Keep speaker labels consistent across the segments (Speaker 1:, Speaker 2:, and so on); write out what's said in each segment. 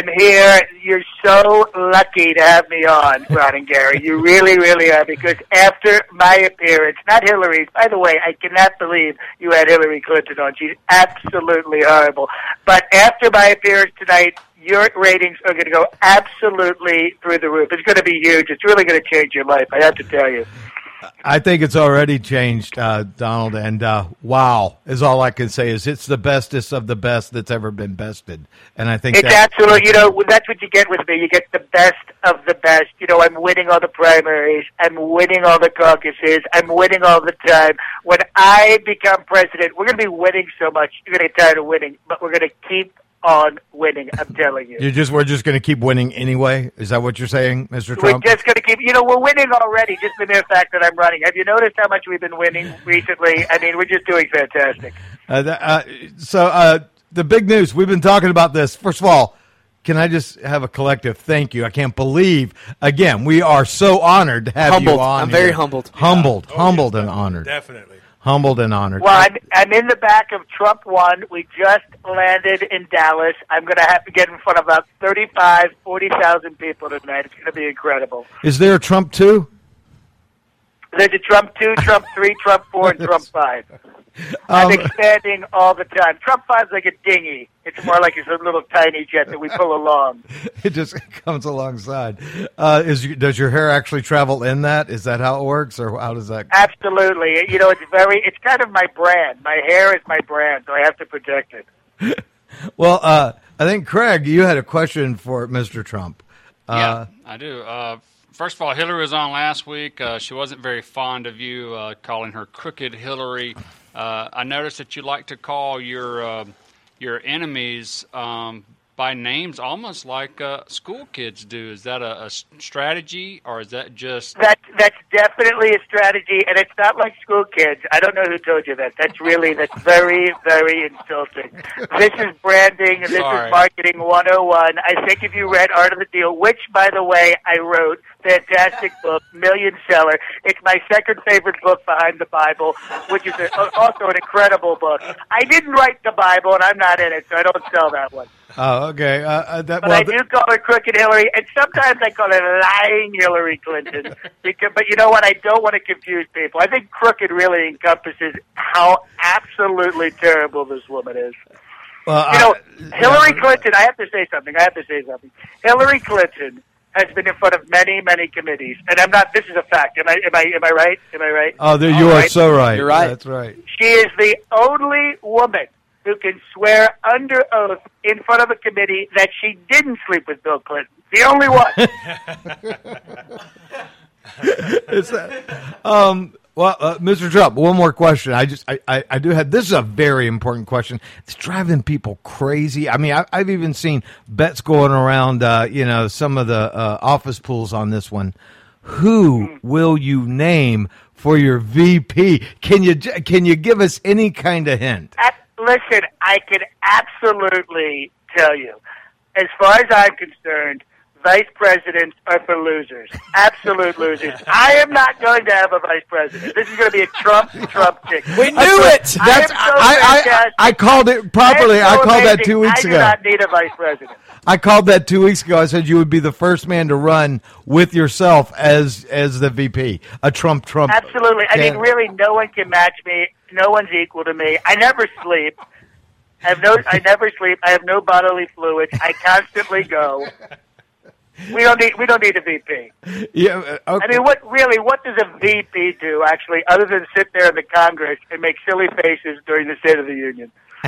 Speaker 1: I'm here. You're so lucky to have me on, Ron and Gary. You really, really are. Because after my appearance, not Hillary's, by the way, I cannot believe you had Hillary Clinton on. She's absolutely horrible. But after my appearance tonight, your ratings are going to go absolutely through the roof. It's going to be huge. It's really going to change your life. I have to tell you.
Speaker 2: I think it's already changed, uh, Donald. And uh, wow is all I can say. Is it's the bestest of the best that's ever been bested. And I think
Speaker 1: it's
Speaker 2: that,
Speaker 1: absolutely. You know, that's what you get with me. You get the best of the best. You know, I'm winning all the primaries. I'm winning all the caucuses. I'm winning all the time. When I become president, we're going to be winning so much. You're going to get tired of winning, but we're going to keep on winning. I'm telling you.
Speaker 2: You're just we're just going to keep winning anyway. Is that what you're saying, Mr. Trump?
Speaker 1: We're just going to keep. You know, we're winning already. Just the mere fact that I'm running. Have you noticed how much we've been winning recently? I mean, we're just doing fantastic.
Speaker 2: Uh, the, uh, so uh, the big news. We've been talking about this. First of all. Can I just have a collective thank you? I can't believe again we are so honored to have
Speaker 3: humbled.
Speaker 2: you on.
Speaker 3: I'm
Speaker 2: here.
Speaker 3: very humbled.
Speaker 2: Humbled,
Speaker 4: Oh,
Speaker 2: humbled,
Speaker 4: yes,
Speaker 2: and honored.
Speaker 4: Definitely.
Speaker 2: Humbled and honored.
Speaker 1: Well, I'm, I'm in the back of Trump One. We just landed in Dallas. I'm going to have to get in front of about 35, 40,000 people tonight. It's going to be incredible.
Speaker 2: Is there a Trump too?
Speaker 1: There's a Trump 2, Trump 3, Trump 4, and Trump 5. I'm
Speaker 2: Um,
Speaker 1: expanding all the time. Trump 5's like a dinghy. It's more like it's a little tiny jet that we pull along.
Speaker 2: It just comes alongside. Uh, is you- does your hair actually travel in that? Is that how it works, or how does that?
Speaker 1: Absolutely. You know, it's very, it's kind of my brand. My hair is my brand, so I have to protect it.
Speaker 2: Well, uh, I think Craig, you had a question for Mr. Trump. Uh,
Speaker 5: yeah, I do. Uh, first of all, Hillary was on last week. Uh, she wasn't very fond of you, uh, calling her crooked Hillary. Uh, I noticed that you like to call your uh, your enemies um, by names, almost like uh, school kids do. Is that a strategy, or is that just?
Speaker 1: That that's definitely a strategy, and it's not like school kids. I don't know who told you that. That's really that's very very insulting. This is branding. This
Speaker 5: Sorry.
Speaker 1: is marketing 101. I think if you read Art of the Deal, which by the way I wrote, fantastic book, million seller. It's my second favorite book behind the Bible, which is a, also an incredible book. I didn't write the Bible, and I'm not in it, so I don't sell that one.
Speaker 2: Oh, okay. Uh, uh, that,
Speaker 1: But
Speaker 2: well,
Speaker 1: I do call her crooked Hillary, and sometimes I call her lying Hillary Clinton. because, but you know what? I don't want to confuse people. I think crooked really encompasses how absolutely terrible this woman is.
Speaker 2: well,
Speaker 1: You know,
Speaker 2: I-
Speaker 1: Hillary Clinton. I have to say something. I have to say something. Hillary Clinton has been in front of many, many committees, and I'm not. This is a fact. Am I? Am I? Am I right? Am I right?
Speaker 2: Oh, there,
Speaker 1: All
Speaker 2: you are
Speaker 1: right.
Speaker 2: so right.
Speaker 3: You're right.
Speaker 2: That's right.
Speaker 1: She is the only woman who can swear under oath in front of a committee that she didn't sleep with Bill Clinton. The only one.
Speaker 2: It's that. Um, well, uh, Mr. Trump, one more question. I just, I, I, I do have. This is a very important question. It's driving people crazy. I mean, I, I've even seen bets going around. Uh, you know, some of the uh, office pools on this one. Who will you name for your VP? Can you can you give us any kind of hint?
Speaker 1: Ab- Listen, I can absolutely tell you, as far as I'm concerned, vice presidents are for losers. Absolute losers. I am not going to have a vice president. This is going to be a Trump Trump tick.
Speaker 3: We knew it.
Speaker 1: I
Speaker 2: That's
Speaker 1: so
Speaker 2: I, I, I, called it properly.
Speaker 1: I,
Speaker 2: I
Speaker 1: so
Speaker 2: called that two weeks
Speaker 1: I
Speaker 2: ago.
Speaker 1: do not need a vice president.
Speaker 2: I called that two weeks ago. I said you would be the first man to run with yourself as as the VP, a Trump Trump.
Speaker 1: Absolutely. I mean, really, no one can match me. No one's equal to me. I never sleep. I have no. I never sleep. I have no bodily fluids. I constantly go. We don't need. We don't need a VP.
Speaker 2: Yeah, uh,
Speaker 1: I mean, what really? What does a VP do actually, other than sit there in the Congress and make silly faces during the State of the Union?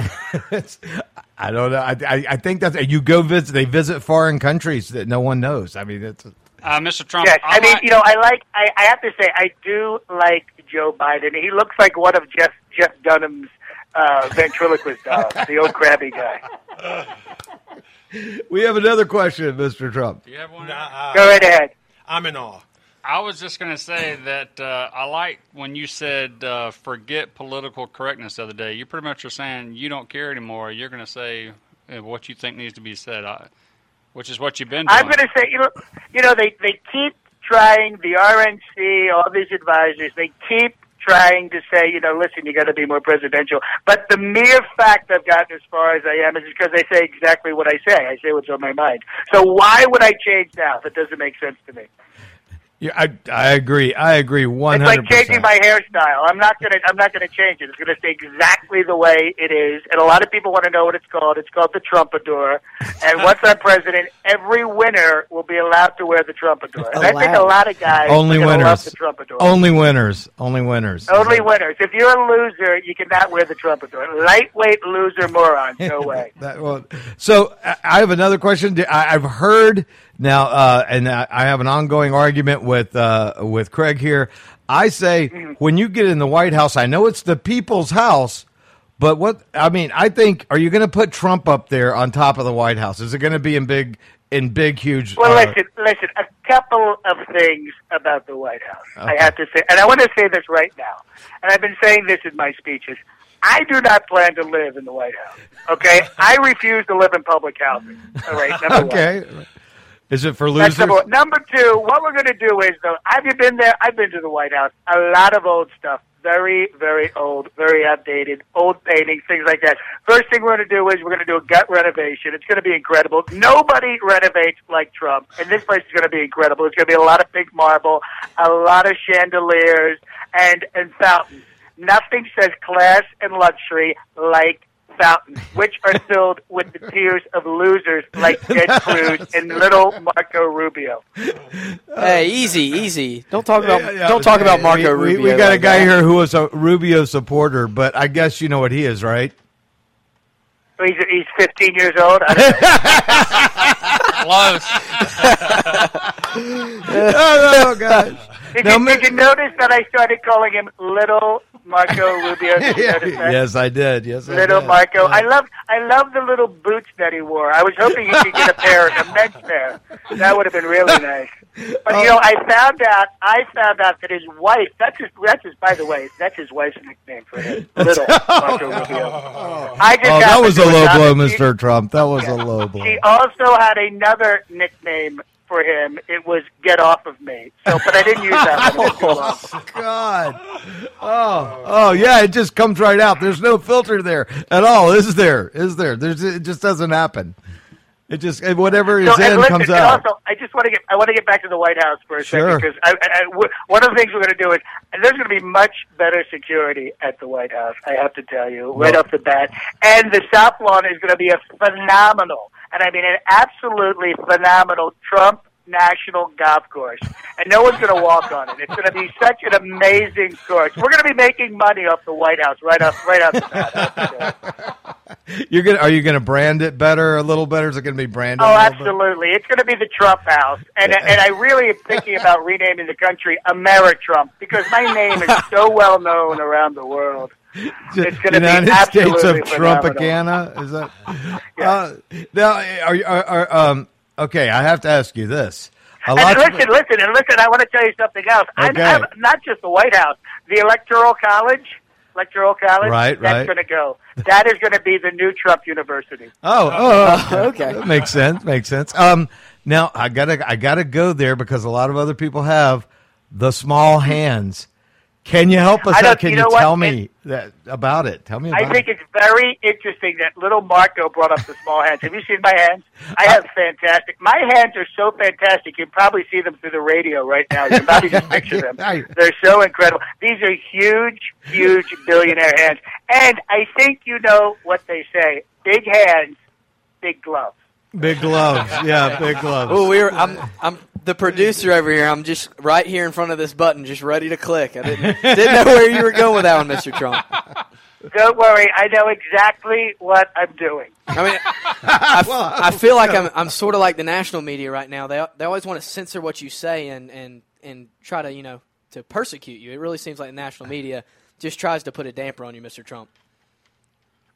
Speaker 2: I don't know. I, I, I think that's you go visit. They visit foreign countries that no one knows. I mean, it's
Speaker 5: Uh, Mr. Trump,
Speaker 1: Yes, I mean,
Speaker 5: like-
Speaker 1: you know, I like. I, I have to say, I do like Joe Biden. He looks like one of Jeff Jeff Dunham's uh, ventriloquist dolls, the old crabby guy.
Speaker 2: we have another question, Mr. Trump.
Speaker 5: Do you have one?
Speaker 4: Nah, uh,
Speaker 1: Go right ahead.
Speaker 4: I'm in awe.
Speaker 5: I was just going to say that uh, I like when you said uh, forget political correctness the other day. You pretty much are saying you don't care anymore. You're going to say uh, what you think needs to be said, I, which is what you've been doing.
Speaker 1: I'm going to say, you know, you know, they they keep trying the RNC, all these advisors, they keep trying to say, you know, listen, you got to be more presidential. But the mere fact I've gotten as far as I am is because I say exactly what I say. I say what's on my mind. So why would I change now? That doesn't make sense to me.
Speaker 2: Yeah, I I agree. I agree one
Speaker 1: It's like changing my hairstyle. I'm not gonna. I'm not gonna change it. It's gonna stay exactly the way it is. And a lot of people want to know what it's called. It's called the Trumpador. And once I'm president, every winner will be allowed to wear the Trumpador. And I think a lot of guys
Speaker 2: Only
Speaker 1: are
Speaker 2: winners.
Speaker 1: love the Trumpador.
Speaker 2: Only winners. Only winners.
Speaker 1: Only winners. If you're a loser, you cannot wear the Trumpador. Lightweight loser moron. No way.
Speaker 2: That, well, so I I have another question. I- I've heard now, uh, and I I have an ongoing argument with uh, with Craig here. I say when you get in the White House, I know it's the people's house, but what I mean, I think, are you going to put Trump up there on top of the White House? Is it going to be in big, in big, huge?
Speaker 1: Well,
Speaker 2: uh,
Speaker 1: listen, listen. A couple of things about the White House.
Speaker 2: Okay.
Speaker 1: I have to say, and I want to say this right now. And I've been saying this in my speeches. I do not plan to live in the White House. Okay, I refuse to live in public housing. All right, number one.
Speaker 2: Is it for losers?
Speaker 1: number. Number two, what we're going to do is, though, have you been there? I've been to the White House. A lot of old stuff. Very, very old, very outdated, old paintings, things like that. First thing we're going to do is we're going to do a gut renovation. It's going to be incredible. Nobody renovates like Trump, and this place is going to be incredible. It's going to be a lot of pink marble, a lot of chandeliers, and and fountains. Nothing says class and luxury like fountains, which are filled with the tears of losers like Ted Cruz and little Marco Rubio.
Speaker 3: Hey, easy, easy. Don't talk about
Speaker 2: Yeah, yeah,
Speaker 3: don't talk about Marco
Speaker 2: we, we-
Speaker 3: Rubio.
Speaker 2: We, got a guy
Speaker 3: that.
Speaker 2: here who was a Rubio supporter, but I guess you know what he is, right?
Speaker 1: He's, he's 15 years old. I don't know.
Speaker 5: Close.
Speaker 2: oh, no, gosh.
Speaker 1: Did,
Speaker 2: Now,
Speaker 1: you, did you notice that I started calling him Little Marco Rubio? Did you notice that?
Speaker 2: yes, I did. Yes, I
Speaker 1: Little
Speaker 2: did.
Speaker 1: Marco. I love I love the little boots that he wore. I was hoping he could get a pair, a men's pair. That would have been really nice. But you know, uh, I found out I found out that his wife that's his that's his by the way, that's his wife's nickname for him. Little oh. Marco Rubio. Oh, I just
Speaker 2: Oh, that was a low blow, Mr. Trump. That was a low blow.
Speaker 1: She also had another nickname for him. It was "Get Off of Me." So, but I didn't use that one. It was too long.
Speaker 2: God. Oh, oh yeah, it just comes right out. There's no filter there at all, is there? Is there? There's it just doesn't happen. It just whatever is
Speaker 1: So,
Speaker 2: in
Speaker 1: listen,
Speaker 2: comes out.
Speaker 1: also, I just want to get I want to get back to the White House for a
Speaker 2: Sure.
Speaker 1: second because I, I, I- one of the things we're going to do is there's going to be much better security at the White House. I have to tell you right
Speaker 2: Well-
Speaker 1: off the bat, and the South Lawn is going to be a phenomenal, and I mean an absolutely phenomenal Trump national golf course, and no one's going to walk on it. It's going to be such an amazing course. We're going to be making money off the White House right off right off the bat. I have to.
Speaker 2: You're are you gonna brand it better, a little better? Is it gonna be branded?
Speaker 1: Oh,
Speaker 2: a little bit?
Speaker 1: absolutely. It's going to be the Trump house. And and I really am thinking about renaming the country Ameritrump because my name is so well known around the world. It's gonna be
Speaker 2: United States of
Speaker 1: absolutely phenomenal.
Speaker 2: Trumpicana. Is that? uh, now, are, you- are, are um okay? I have to ask you this. A
Speaker 1: And
Speaker 2: lot.
Speaker 1: listen, listen, and listen, I want to tell you something else. I'm,
Speaker 2: Okay.
Speaker 1: I'm not just the White House, the Electoral College. Electoral College,
Speaker 2: Right,
Speaker 1: that's
Speaker 2: right.
Speaker 1: going to go. That is going to be the new Trump University.
Speaker 2: Oh, oh, okay.
Speaker 3: Okay.
Speaker 2: That makes sense. Makes sense. Um, now I gotta, I gotta go there because a lot of other people have the small hands. Can you help us out? Can
Speaker 1: you
Speaker 2: you,
Speaker 1: know what?
Speaker 2: tell me that about it? Tell me about
Speaker 1: I think
Speaker 2: it.
Speaker 1: it's very interesting that little Marco brought up the small hands. Have you seen my hands? I have fantastic. My hands are so fantastic. You can probably see them through the radio right now. You can probably just picture them. They're so incredible. These are huge, huge billionaire hands. And I think you know what they say: big hands, big gloves.
Speaker 2: Big gloves. Yeah, big gloves.
Speaker 3: Well, we're I'm I'm the producer over here. I'm just right here in front of this button, just ready to click. I didn't didn't know where you were going with that one, Mr. Trump.
Speaker 1: Don't worry, I know exactly what I'm doing.
Speaker 3: I mean, I feel like I'm I'm sort of like the national media right now. They they always want to censor what you say and and and try to you know to persecute you. It really seems like the national media just tries to put a damper on you, Mr. Trump.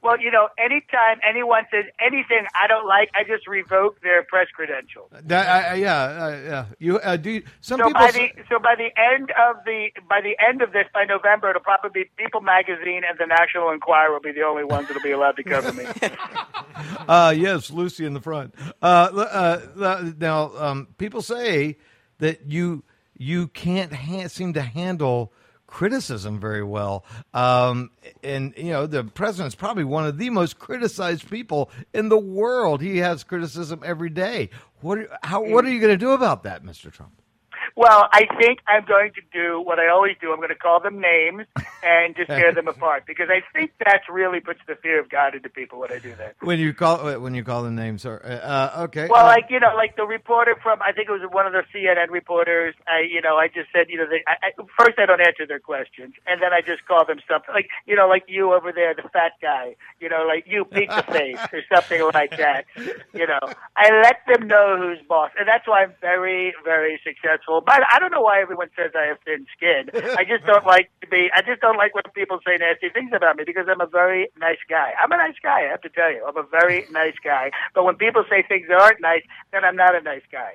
Speaker 1: Well, you know, anytime anyone says anything I don't like, I just revoke their press credentials.
Speaker 2: That, I, I- yeah, uh, yeah. You uh, do. You, some
Speaker 1: So
Speaker 2: people.
Speaker 1: by the so by the end of the by the end of this by November it'll probably be People Magazine and the National Enquirer will be the only ones that'll be allowed to cover me.
Speaker 2: Uh, yes, Lucy in the front. Uh, uh, now, um, people say that you you can't ha- seem to handle criticism very well. Um, and you know, the president's probably one of the most criticized people in the world. He has criticism every day. What? How? What are you going to do about that, Mr. Trump?
Speaker 1: Well, I think I'm going to do what I always do. I'm going to call them names and just tear them apart because I think that really puts the fear of God into people when I do that.
Speaker 2: When you call when you call them names, or uh, okay.
Speaker 1: Well,
Speaker 2: uh,
Speaker 1: like you know, like the reporter from I think it was one of the CNN reporters. I you know I just said you know they, I, I, first I don't answer their questions and then I just call them something like you know like you over there, the fat guy. You know, like you pizza face or something like that. You know, I let them know who's boss, and that's why I'm very very successful. But I don't know why everyone says I have thin skin. I just don't like to be. I just don't like when people say nasty things about me because I'm a very nice guy. I'm a nice guy. I have to tell you, I'm a very nice guy. But when people say things that aren't nice, then I'm not a nice guy.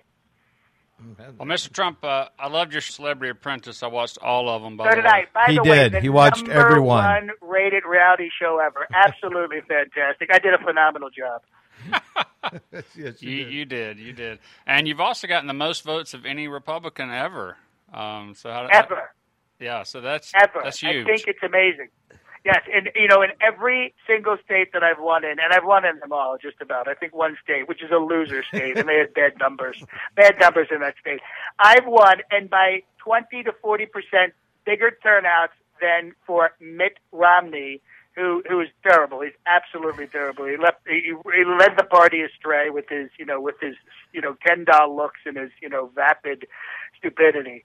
Speaker 5: Well, Mr. Trump, uh, I loved your Celebrity Apprentice. I watched all of them. By
Speaker 1: So
Speaker 5: the
Speaker 1: did
Speaker 5: way.
Speaker 1: I. By
Speaker 2: He
Speaker 1: the way,
Speaker 2: did.
Speaker 1: the
Speaker 2: He watched everyone. one.
Speaker 1: one rated reality show ever. Absolutely fantastic. I did a phenomenal job.
Speaker 2: yes,
Speaker 5: You,
Speaker 2: did.
Speaker 5: you did, you did, and you've also gotten the most votes of any Republican ever. Um, so how,
Speaker 1: Ever.
Speaker 5: yeah, so that's
Speaker 1: ever.
Speaker 5: that's
Speaker 1: I think it's amazing. Yes, and you know, in every single state that I've won in, and I've won in them all, just about. I think one state, which is a loser state, and they had bad numbers, bad numbers in that state. I've won, and by twenty to forty percent bigger turnouts than for Mitt Romney, who who is terrible. He's absolutely terrible. He left. He, he led the party astray with his, you know, with his, you know, Ken doll looks and his, you know, vapid stupidity.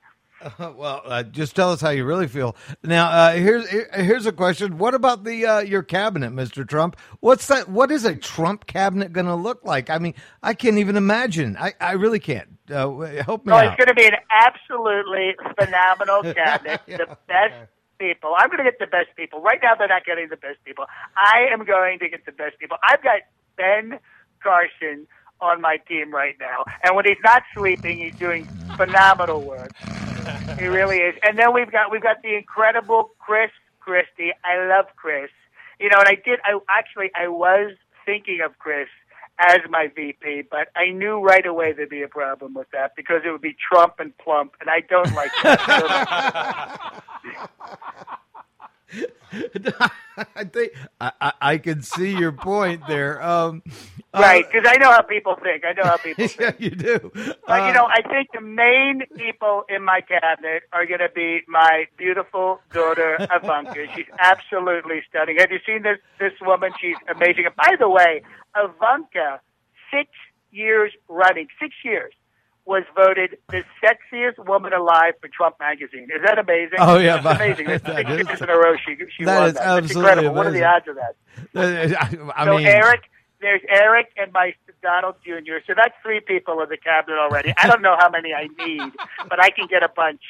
Speaker 2: well, uh, just tell us how you really feel. Now, uh, here's here's a question. What about the uh, your cabinet, Mr. Trump? What's that? What is a Trump cabinet going to look like? I mean, I can't even imagine. I, I really can't. Uh, help me
Speaker 1: Oh,
Speaker 2: out.
Speaker 1: it's going to be an absolutely phenomenal cabinet.
Speaker 2: Yeah,
Speaker 1: The best people. I'm going to get the best people. Right now, they're not getting the best people. I am going to get the best people. I've got Ben Carson on my team right now, and when he's not sleeping, he's doing phenomenal work. He really is. And then we've got we've got the incredible Chris Christie. I love Chris. You know, and I did. I actually I was thinking of Chris as my VP, but I knew right away there'd be a problem with that because it would be Trump and plump, and I don't like that.
Speaker 2: I think I, I, I can see your point there. Um, uh,
Speaker 1: right, because I know how people think. I know how people think.
Speaker 2: yeah, you do.
Speaker 1: But
Speaker 2: Uh,
Speaker 1: you know, I think the main people in my cabinet are going to be my beautiful daughter Ivanka. She's absolutely stunning. Have you seen this this woman? She's amazing. And by the way, Ivanka, six years running, six years, was voted the sexiest woman alive for Trump magazine. Is that amazing?
Speaker 2: Oh, yeah,
Speaker 1: That's amazing. That's
Speaker 2: that
Speaker 1: six
Speaker 2: is-
Speaker 1: years in a row she she
Speaker 2: that
Speaker 1: won
Speaker 2: is
Speaker 1: that. That's incredible. What are the odds of that?
Speaker 2: I, I
Speaker 1: so
Speaker 2: mean,
Speaker 1: Eric, there's Eric and my Donald Jr. So that's three people in the cabinet already. I don't know how many I need, but I can get a bunch.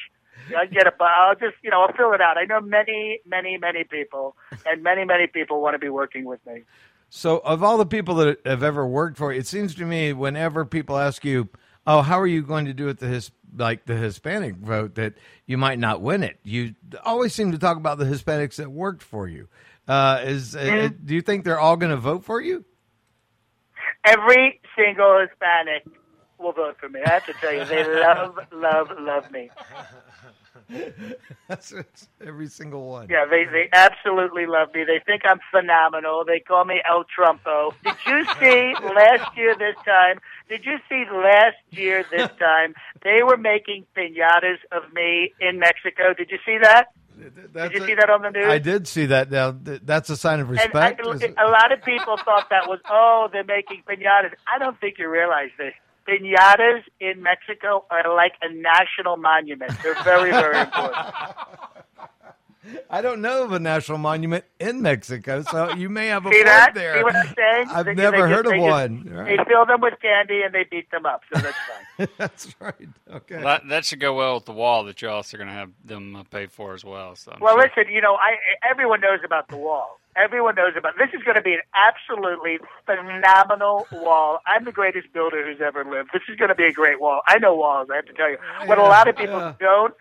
Speaker 1: I get a. I'll just you know I'll fill it out. I know many, many, many people, and many, many people want to be working with me.
Speaker 2: So, of all the people that have ever worked for you, it seems to me whenever people ask you, "Oh, how are you going to do with the his like the Hispanic vote that you might not win it?" You always seem to talk about the Hispanics that worked for you. Uh, is uh, do you think they're all going to vote for you?
Speaker 1: Every single Hispanic will vote for me. I have to tell you, they love, love, love me.
Speaker 2: That's it's every single one.
Speaker 1: Yeah, they they absolutely love me. They think I'm phenomenal. They call me El Trumpo. Did you see last year this time? Did you see last year this time? They were making pinatas of me in Mexico. Did you see that?
Speaker 2: That's
Speaker 1: Did you
Speaker 2: a-
Speaker 1: see that on the news?
Speaker 2: I did see that. Now th- that's a sign of respect. It-
Speaker 1: a lot of people thought that was, oh, they're making pinatas. I don't think you realize this. Pinatas in Mexico are like a national monument. They're very, very important.
Speaker 2: I don't know of a national monument in Mexico, so you may have a
Speaker 1: See
Speaker 2: point
Speaker 1: that?
Speaker 2: there.
Speaker 1: See what I'm saying?
Speaker 2: I've
Speaker 1: They-
Speaker 2: never
Speaker 1: they just-
Speaker 2: heard of
Speaker 1: they just-
Speaker 2: one.
Speaker 1: They fill them with candy and they beat them up, so that's fine.
Speaker 2: That's right. Okay.
Speaker 5: That, that should go well with the wall that you're also going to have them uh, pay for as well. So I'm
Speaker 1: Well,
Speaker 5: sure.
Speaker 1: listen, you know, I everyone knows about the wall. Everyone knows about this. Is going to be an absolutely phenomenal wall. I'm the greatest builder who's ever lived. This is going to be a great wall. I know walls. I have to tell you. What a lot of people
Speaker 2: Yeah.
Speaker 1: don't.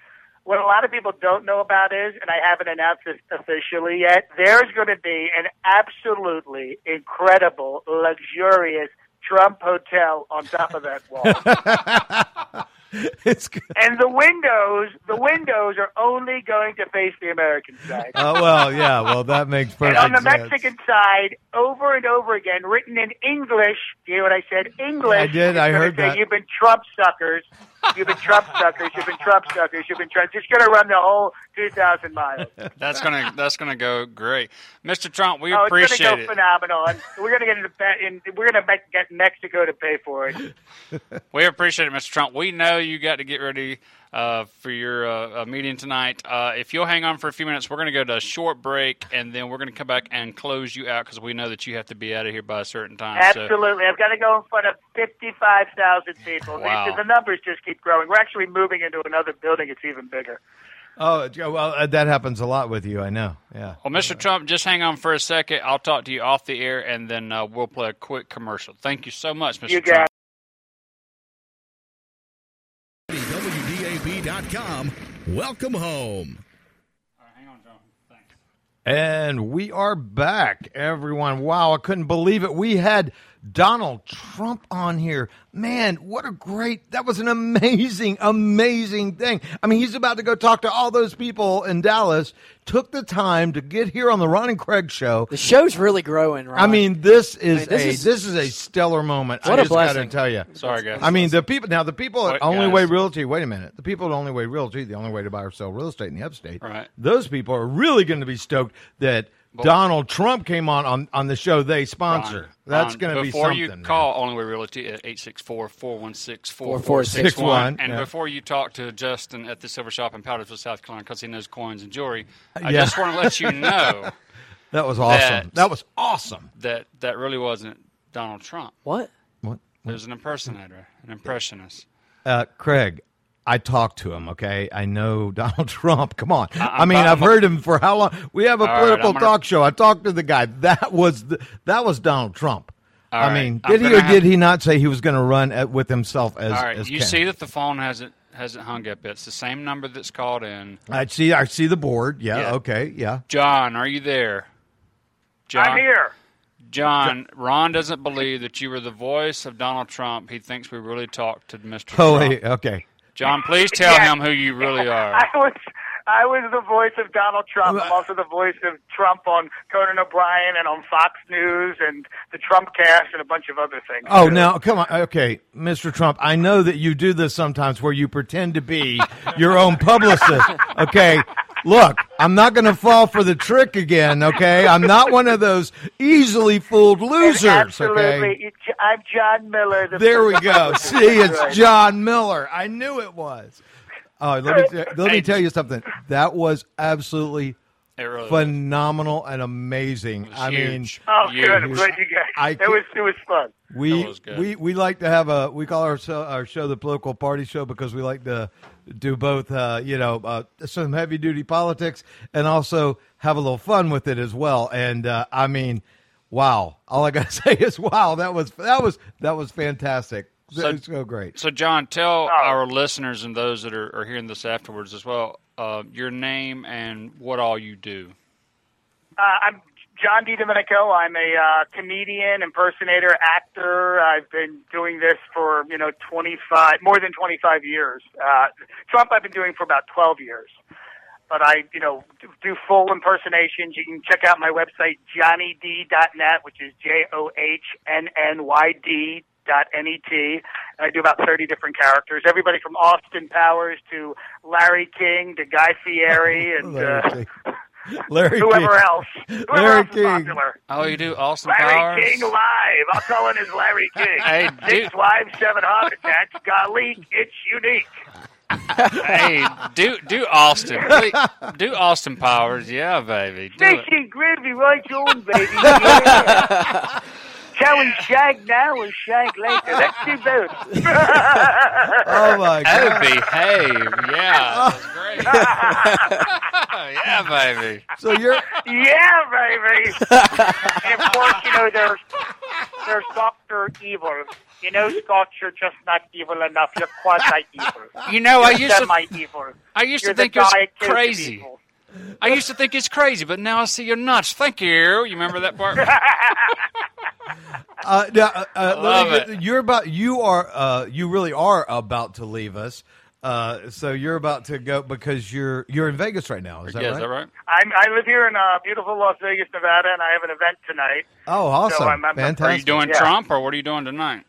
Speaker 1: What a lot of people don't know about is, and I haven't announced this officially yet, there's going to be an absolutely incredible, luxurious Trump hotel on top of that wall.
Speaker 2: it's good.
Speaker 1: And the windows, the windows are only going to face the American side.
Speaker 2: Oh well, yeah. Well, that makes
Speaker 1: and
Speaker 2: perfect
Speaker 1: on the
Speaker 2: sense.
Speaker 1: Mexican side, over and over again, written in English. You hear what I said? English.
Speaker 2: I did, I heard
Speaker 1: say,
Speaker 2: that.
Speaker 1: You've been Trump suckers. You've been Trump suckers. You've been Trump suckers. You've been Trump. Just going to run the whole 2,000 miles.
Speaker 5: That's gonna that's gonna go great, Mr. Trump. We
Speaker 1: oh, it's
Speaker 5: appreciate
Speaker 1: going to
Speaker 5: it.
Speaker 1: go phenomenal. And we're going to get into in, we're going to make, get Mexico to pay for it.
Speaker 5: We appreciate it, Mr. Trump. We know you got to get ready uh, for your uh, uh, meeting tonight. Uh, if you'll hang on for a few minutes, we're going to go to a short break, and then we're going to come back and close you out because we know that you have to be out of here by a certain time. So-
Speaker 1: Absolutely. I've got to go in front of 55,000 people.
Speaker 5: Wow.
Speaker 1: The, the numbers just keep growing. We're actually moving into another building. It's even bigger.
Speaker 2: Oh, well, uh, that happens a lot with you. I know. Yeah.
Speaker 5: Well, Mr. Trump, just hang on for a second. I'll talk to you off the air, and then uh, we'll play a quick commercial. Thank you so much, Mr.
Speaker 1: You
Speaker 5: Trump.
Speaker 1: Got
Speaker 4: Welcome home.
Speaker 5: Hang on, John. Thanks.
Speaker 2: And we are back, everyone. Wow, I couldn't believe it. We had Donald Trump on here. Man, what a great, that was an amazing, amazing thing. I mean, he's about to go talk to all those people in Dallas, took the time to get here on the Ron and Craig show.
Speaker 3: The show's really growing, right?
Speaker 2: I mean, this is
Speaker 3: Man, this
Speaker 2: a
Speaker 3: is-
Speaker 2: this is a stellar moment.
Speaker 3: What
Speaker 2: I
Speaker 3: a
Speaker 2: just got to
Speaker 3: blessing.
Speaker 2: tell you.
Speaker 5: Sorry, guys.
Speaker 2: I mean, the people now the people at
Speaker 5: Wait,
Speaker 2: Only
Speaker 5: guys.
Speaker 2: Way Realty. Wait a minute, the people at Only Way Realty, the only way to buy or sell real estate in the upstate.
Speaker 5: Right.
Speaker 2: Those people are really going to be stoked that Donald Trump came on on, on the show they sponsor.
Speaker 5: Ron,
Speaker 2: That's going to be something.
Speaker 5: before
Speaker 2: something.
Speaker 5: you
Speaker 2: man.
Speaker 5: call Only Way Realty at 864-416-4461, and
Speaker 2: yeah.
Speaker 5: before you talk to Justin at the Silver Shop in Powdersville, South Carolina, because he knows coins and jewelry, I
Speaker 2: Yeah.
Speaker 5: just want to let you know
Speaker 2: that was awesome.
Speaker 5: that-
Speaker 2: That was awesome.
Speaker 5: that that really wasn't Donald Trump.
Speaker 3: what?
Speaker 2: What?
Speaker 5: It was an impersonator, an impressionist.
Speaker 2: Uh, Craig, I talked to him. Okay, I know Donald Trump. Come on. I,
Speaker 5: I'm
Speaker 2: mean,
Speaker 5: about-
Speaker 2: I've heard him for how long? We have a political
Speaker 5: I'm gonna-
Speaker 2: talk show. I talked to the guy. That was the, that was Donald Trump.
Speaker 5: All
Speaker 2: I
Speaker 5: right,
Speaker 2: mean,
Speaker 5: I'm
Speaker 2: did he or
Speaker 5: have-
Speaker 2: did he not say he was going to run at, with himself as?
Speaker 5: All right,
Speaker 2: as
Speaker 5: you
Speaker 2: Ken?
Speaker 5: see that the phone hasn't hasn't hung up yet. It's the same number that's called in.
Speaker 2: I see. I see the board. Yeah.
Speaker 5: Yeah.
Speaker 2: Okay. Yeah.
Speaker 5: John, are you there? John,
Speaker 1: I'm here.
Speaker 5: John, Ron doesn't believe that you were the voice of Donald Trump. He thinks we really talked to Mr.
Speaker 2: Oh,
Speaker 5: Trump.
Speaker 2: wait, okay.
Speaker 5: John, please tell
Speaker 1: Yeah.
Speaker 5: him who you really are.
Speaker 1: I was I was the voice of Donald Trump. I'm also the voice of Trump on Conan O'Brien and on Fox News and the Trump cast and a bunch of other things.
Speaker 2: Oh,
Speaker 1: too.
Speaker 2: now come on. Okay, Mr. Trump. I know that you do this sometimes, where you pretend to be your own publicist. Okay. Look, I'm not going to fall for the trick again. Okay, I'm not one of those easily fooled losers.
Speaker 1: Absolutely.
Speaker 2: Okay.
Speaker 1: I'm John Miller. The
Speaker 2: There we go. See, it's John Miller. I knew it was. Oh, let me let me tell you something. That was absolutely
Speaker 5: It really was.
Speaker 2: phenomenal and amazing.
Speaker 5: was
Speaker 2: I mean.
Speaker 1: Oh,
Speaker 5: Huge.
Speaker 1: good. I'm glad you guys.
Speaker 2: I
Speaker 1: it was it was fun.
Speaker 2: we
Speaker 5: was
Speaker 2: we we like to have a we call our show, our show the political party show because we like to do both. Uh, you know, uh, some heavy duty politics and also have a little fun with it as well. And uh, I mean, wow! All I gotta say is wow. That was that was that was fantastic.
Speaker 5: So-
Speaker 2: That was so great.
Speaker 5: So, John, tell
Speaker 1: Oh.
Speaker 5: our listeners and those that are, are hearing this afterwards as well uh, your name and what all you do.
Speaker 1: Uh, I'm John DiDomenico. I'm a uh, comedian, impersonator, actor. I've been doing this for you know 25, more than 25 years. Uh, Trump, I've been doing for about 12 years. But I, you know, do- do full impersonations. You can check out my website, johnnyd.net, which is J O H N N Y D dot N E T. And I do about 30 different characters. Everybody from Austin Powers to Larry King to Guy Fieri and uh.
Speaker 2: Larry
Speaker 1: whoever
Speaker 2: King.
Speaker 1: else. Whoever
Speaker 2: Larry
Speaker 1: else is
Speaker 2: King.
Speaker 1: popular.
Speaker 5: Oh, you do Austin
Speaker 1: Larry
Speaker 5: Powers?
Speaker 1: King live. I'll call in as Larry King.
Speaker 5: Hey,
Speaker 1: Six
Speaker 5: dude.
Speaker 1: wives, seven heart attacks. Golly, it's unique.
Speaker 5: hey, do do Austin. Please, do Austin Powers. Yeah, baby. Do
Speaker 1: Fish
Speaker 5: it.
Speaker 1: and gravy right on, baby. Yeah. Shall we shag now or shag later? Let's do both.
Speaker 2: Oh my god!
Speaker 5: Oh,
Speaker 2: god!
Speaker 5: behave. Yeah, that's great. yeah, baby.
Speaker 2: So you're
Speaker 1: yeah, baby. and of course, you know, there's there's Doctor Evil. You know, Scott, you're just not evil enough. You're quasi-evil.
Speaker 5: You know, I
Speaker 1: You're
Speaker 5: used to
Speaker 1: semi-evil.
Speaker 5: I used
Speaker 1: You're
Speaker 5: to think
Speaker 1: the
Speaker 5: it was
Speaker 1: Diet Coke of
Speaker 5: crazy. I used to think it's crazy, but now I see you're nuts. Thank you. You remember that part?
Speaker 2: Uh, now, uh, uh, let
Speaker 5: love
Speaker 2: me
Speaker 5: it.
Speaker 2: You're about. You are. Uh, you really are about to leave us. Uh, so you're about to go because you're you're in Vegas right now. Is that
Speaker 5: yeah,
Speaker 2: right?
Speaker 5: is that right?
Speaker 1: I'm, I live here in uh, beautiful Las Vegas, Nevada, and I have an event tonight.
Speaker 2: Oh, awesome!
Speaker 1: I'm- I'm-
Speaker 2: Fantastic.
Speaker 5: Are you doing
Speaker 1: Yeah.
Speaker 5: Trump or what are you doing tonight?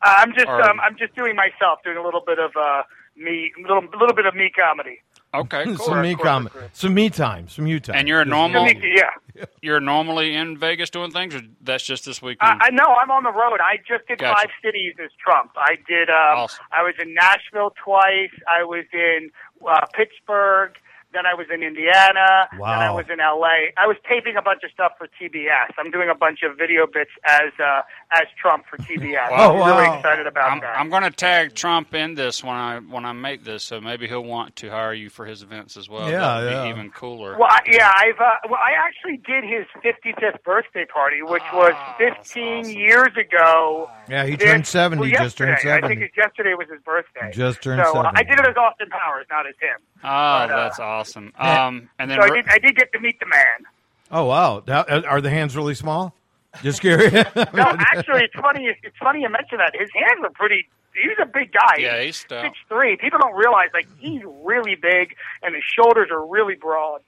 Speaker 1: Uh, I'm just
Speaker 5: Or-
Speaker 1: um, I'm just doing myself, doing a little bit of uh, me, little little bit of me comedy.
Speaker 5: Okay, cool.
Speaker 2: some me
Speaker 1: Corporate
Speaker 2: com-
Speaker 1: group.
Speaker 2: some me time, some you time.
Speaker 5: And you're a normal-
Speaker 1: Me- yeah.
Speaker 5: You're normally in Vegas doing things, or that's just this weekend?
Speaker 1: I know I'm on the road. I just did
Speaker 5: Gotcha.
Speaker 1: five cities as Trump. I did. Um,
Speaker 5: Awesome.
Speaker 1: I was in Nashville twice. I was in uh, Pittsburgh. Then I was in Indiana. Wow. Then I was in L.A. I was taping a bunch of stuff for TBS. I'm doing a bunch of video bits as uh, as Trump for TBS.
Speaker 2: Oh,
Speaker 1: I'm really
Speaker 2: wow.
Speaker 1: excited about
Speaker 5: I'm,
Speaker 1: that.
Speaker 5: I'm going to tag Trump in this when I when I make this, so maybe he'll want to hire you for his events as well.
Speaker 2: Yeah,
Speaker 5: That'd
Speaker 2: yeah.
Speaker 5: be even cooler.
Speaker 1: Well, I, yeah, I've uh, well, I actually did his 55th birthday party, which was
Speaker 5: Ah,
Speaker 1: 15
Speaker 5: awesome.
Speaker 1: years ago.
Speaker 2: Yeah, he
Speaker 1: This-
Speaker 2: turned seventy.
Speaker 1: well,
Speaker 2: just turned
Speaker 1: yesterday. I
Speaker 2: seventy.
Speaker 1: think it's yesterday was his birthday.
Speaker 2: Just turned
Speaker 1: so uh, I did it as Austin Powers, not as him.
Speaker 5: Oh,
Speaker 1: uh,
Speaker 5: that's awesome. Um, and then
Speaker 1: So I did, I did get to meet the man.
Speaker 2: oh wow! Now, uh, are the hands really small? Just curious.
Speaker 1: No, actually, it's funny. It's funny you mention that. His hands are pretty. He's a big guy.
Speaker 5: Yeah, he's stout.
Speaker 1: six three. People don't realize like he's really big, and his shoulders are really broad.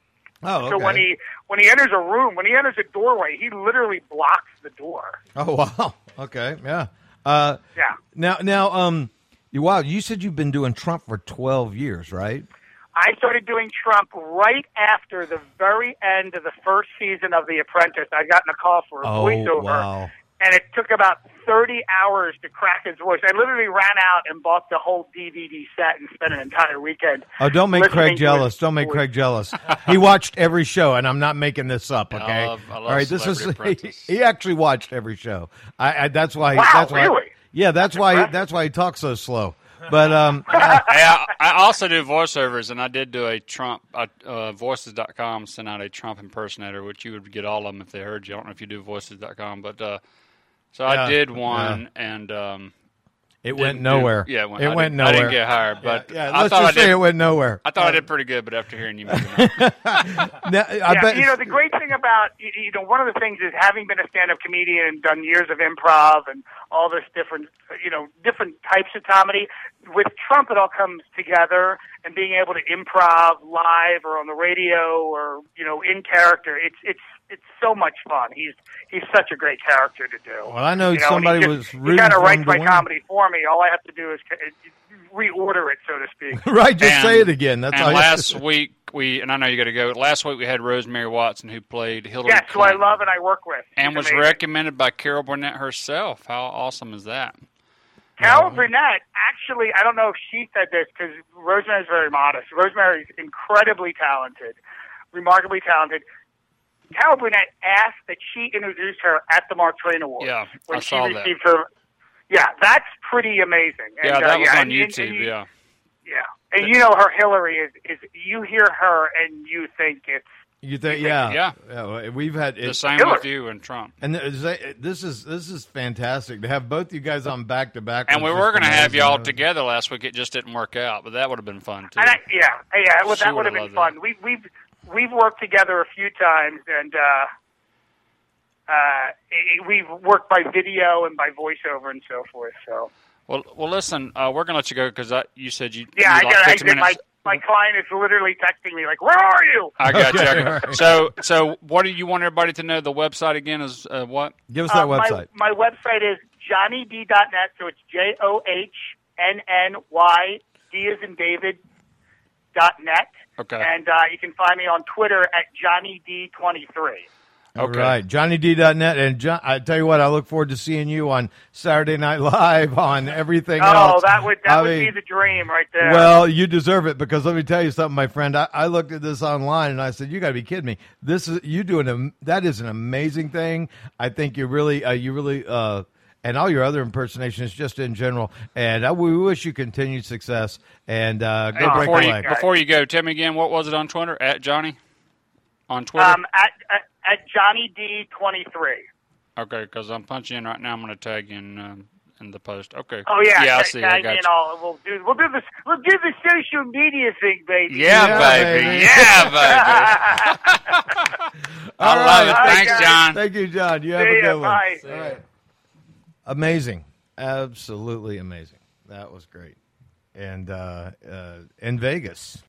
Speaker 2: oh, okay.
Speaker 1: So when he when he enters a room, when he enters a doorway, he literally blocks the door.
Speaker 2: Oh wow. Okay. Yeah. Uh,
Speaker 1: Yeah.
Speaker 2: now, now, um, wow. You said you've been doing Trump for twelve years, right?
Speaker 1: I started doing Trump right after the very end of the first season of The Apprentice. I'd gotten a call for a
Speaker 2: Oh
Speaker 1: voiceover,
Speaker 2: wow.
Speaker 1: and it took about 30 hours to crack his voice. I literally ran out and bought the whole DVD set and spent an entire weekend.
Speaker 2: Oh, don't make Craig jealous. Don't make
Speaker 1: voice.
Speaker 2: Craig jealous. he watched every show, and I'm not making this up.
Speaker 5: I
Speaker 2: Okay.
Speaker 5: love- I love
Speaker 2: All right. This is he, he actually watched every show. I, I that's why.
Speaker 1: Wow,
Speaker 2: that's why.
Speaker 1: really?
Speaker 2: Yeah. That's why.
Speaker 1: impressive.
Speaker 2: That's why he talks so slow. But um,
Speaker 5: I, I also do voiceovers, and I did do a Trump. Uh, uh, Voices.com sent out a Trump impersonator, which you would get all of them if they heard you. I don't know if you do Voices.com, but uh, so
Speaker 2: Yeah,
Speaker 5: I did one, and um,
Speaker 2: it
Speaker 5: didn't
Speaker 2: went
Speaker 5: do-
Speaker 2: nowhere.
Speaker 5: yeah, it went,
Speaker 2: it
Speaker 5: I
Speaker 2: went nowhere.
Speaker 5: I didn't get hired, but
Speaker 2: yeah,
Speaker 5: I
Speaker 2: let's
Speaker 5: thought I
Speaker 2: just say it went nowhere.
Speaker 5: I thought I did uh, pretty good, but after hearing you, maybe not.
Speaker 2: Now, I
Speaker 1: yeah,
Speaker 2: bet
Speaker 1: you know the great thing about you you know one of the things is having been a stand-up comedian and done years of improv and all this different you know different types of comedy. With Trump, it all comes together, and being able to improv live or on the radio or you know in character, it's it's it's so much fun. He's he's such a great character to do.
Speaker 2: Well, I know
Speaker 1: You know,
Speaker 2: somebody
Speaker 1: and he
Speaker 2: was
Speaker 1: just,
Speaker 2: rooting
Speaker 1: he kind of writes
Speaker 2: to
Speaker 1: my
Speaker 2: win.
Speaker 1: comedy for me. All I have to do is ca- reorder it, so to speak.
Speaker 2: right. Just
Speaker 5: And-
Speaker 2: say it again. That's
Speaker 5: and
Speaker 2: you
Speaker 5: last
Speaker 2: say.
Speaker 5: week we, and I know you got to go. Last week we had Rosemary Watson who played Hillary
Speaker 1: Yes, who I
Speaker 5: Clinton,
Speaker 1: love and I work with,
Speaker 5: and
Speaker 1: She's
Speaker 5: was
Speaker 1: amazing.
Speaker 5: recommended by Carol Burnett herself. How awesome is that?
Speaker 1: Carol uh, Burnett, actually, I don't know if she said this because Rosemary's very modest. Rosemary's incredibly talented, remarkably talented. Carol Burnett asked that she introduce her at the Mark Twain Awards.
Speaker 5: Yeah,
Speaker 1: when
Speaker 5: I
Speaker 1: she
Speaker 5: saw that.
Speaker 1: her. Yeah, that's pretty amazing. And,
Speaker 5: Yeah, that
Speaker 1: uh,
Speaker 5: was
Speaker 1: yeah,
Speaker 5: on
Speaker 1: and- and-
Speaker 5: YouTube.
Speaker 1: and you-
Speaker 5: yeah.
Speaker 1: yeah, and you know her Hillary is is you hear her and you think it's
Speaker 2: You think? Yeah.
Speaker 5: Yeah.
Speaker 2: well, We've had
Speaker 5: The
Speaker 2: it,
Speaker 5: same
Speaker 1: Hillary.
Speaker 5: with you and Trump.
Speaker 2: and this is this is fantastic to have both you guys on back to back.
Speaker 5: And we were going to have y'all together last week. It just didn't work out, but that would have been fun too.
Speaker 1: And I, yeah, yeah, well, that would have been
Speaker 5: loved
Speaker 1: fun. We, we've we've worked together a few times, and uh, uh, i- we've worked by video and by voiceover and so forth. So
Speaker 5: Well, well, listen, uh, we're going to let you go because you said you.
Speaker 1: yeah, I
Speaker 5: you like
Speaker 1: got. I
Speaker 5: 50.
Speaker 1: My my client is literally texting me like, "Where are you?"
Speaker 5: I got you.
Speaker 2: Okay,
Speaker 5: I got- So, so what do you want everybody to know? The website again is uh, what?
Speaker 2: Give us that
Speaker 1: Uh, my-
Speaker 2: website.
Speaker 1: My, website is johnnyd.net. So it's J O H N N Y D as in David dot net.
Speaker 5: Okay.
Speaker 1: And uh, you can find me on Twitter at Johnny D twenty three.
Speaker 2: All
Speaker 5: Okay.
Speaker 2: right, JohnnyD.net. And John, I tell you what, I look forward to seeing you on Saturday Night Live on everything
Speaker 1: Oh,
Speaker 2: else.
Speaker 1: that would that
Speaker 2: I
Speaker 1: would
Speaker 2: mean,
Speaker 1: be the dream right there.
Speaker 2: Well, you deserve it because let me tell you something, my friend. I, I looked at this online and I said, "You got to be kidding me! This is you doing a that is an amazing thing. I think you really, uh, you really, uh, and all your other impersonations, just in general. And uh, we wish you continued success and uh, go
Speaker 5: Hey,
Speaker 2: break
Speaker 5: before
Speaker 2: a
Speaker 5: you before you go, tell me again what was it on Twitter at Johnny? On Twitter.
Speaker 1: um, at, at at Johnny D twenty three.
Speaker 5: okay, because I'm punching in right now. I'm going to tag you in um, in the post. Okay.
Speaker 1: Oh yeah,
Speaker 5: Yeah, I see. I
Speaker 1: tag
Speaker 5: got
Speaker 1: me
Speaker 5: you.
Speaker 1: all. We'll do we'll do this we'll do the social media thing, baby.
Speaker 5: Yeah,
Speaker 2: Yeah,
Speaker 5: baby.
Speaker 2: baby.
Speaker 5: Yeah, baby. I
Speaker 2: All
Speaker 5: love
Speaker 2: right.
Speaker 5: it. Thanks,
Speaker 1: guys.
Speaker 5: John.
Speaker 2: Thank you, John. You have
Speaker 1: See
Speaker 2: a
Speaker 1: ya,
Speaker 2: good one.
Speaker 1: bye.
Speaker 2: Amazing, absolutely amazing. That was great, and uh, uh, in Vegas,